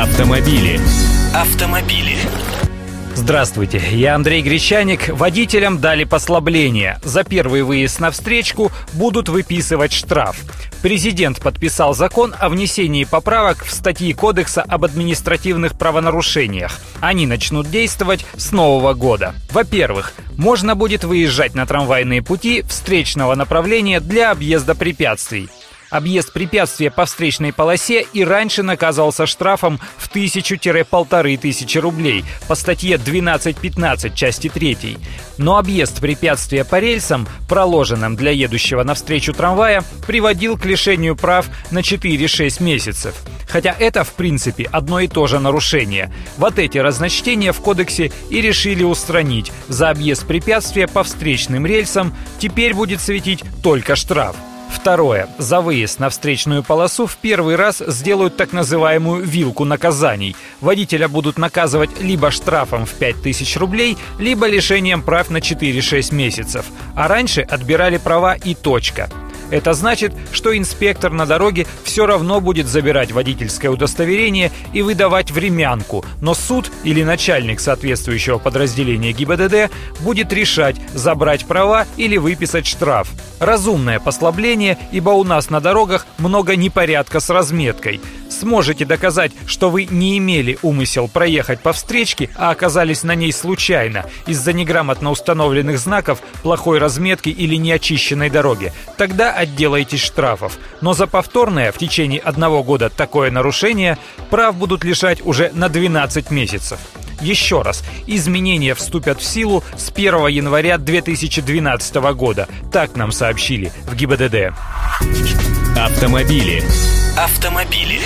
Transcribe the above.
Автомобили. Автомобили. Здравствуйте, я Андрей Гречаник. Водителям дали послабление. За первый выезд на встречку будут выписывать штраф. Президент подписал закон о внесении поправок в статьи Кодекса об административных правонарушениях. Они начнут действовать с нового года. Во-первых, можно будет выезжать на трамвайные пути встречного направления для объезда препятствий. Объезд препятствия по встречной полосе и раньше наказывался штрафом в тысячу-полторы тысячи рублей по статье 12.15 части 3. Но объезд препятствия по рельсам, проложенным для едущего навстречу трамвая, приводил к лишению прав на 4-6 месяцев. Хотя это, в принципе, одно и то же нарушение. Вот эти разночтения в кодексе и решили устранить. За объезд препятствия по встречным рельсам теперь будет светить только штраф. Второе. За выезд на встречную полосу в первый раз сделают так называемую вилку наказаний. Водителя будут наказывать либо штрафом в 5000 рублей, либо лишением прав на 4-6 месяцев. А раньше отбирали права и точка. Это значит, что инспектор на дороге все равно будет забирать водительское удостоверение и выдавать времянку, но суд или начальник соответствующего подразделения ГИБДД будет решать, забрать права или выписать штраф. Разумное послабление, ибо у нас на дорогах много непорядка с разметкой – сможете доказать, что вы не имели умысел проехать по встречке, а оказались на ней случайно из-за неграмотно установленных знаков, плохой разметки или неочищенной дороги, тогда отделаетесь штрафов. Но за повторное в течение одного года такое нарушение прав будут лишать уже на 12 месяцев. Еще раз, изменения вступят в силу с 1 января 2012 года. Так нам сообщили в ГИБДД. Автомобили. Автомобили.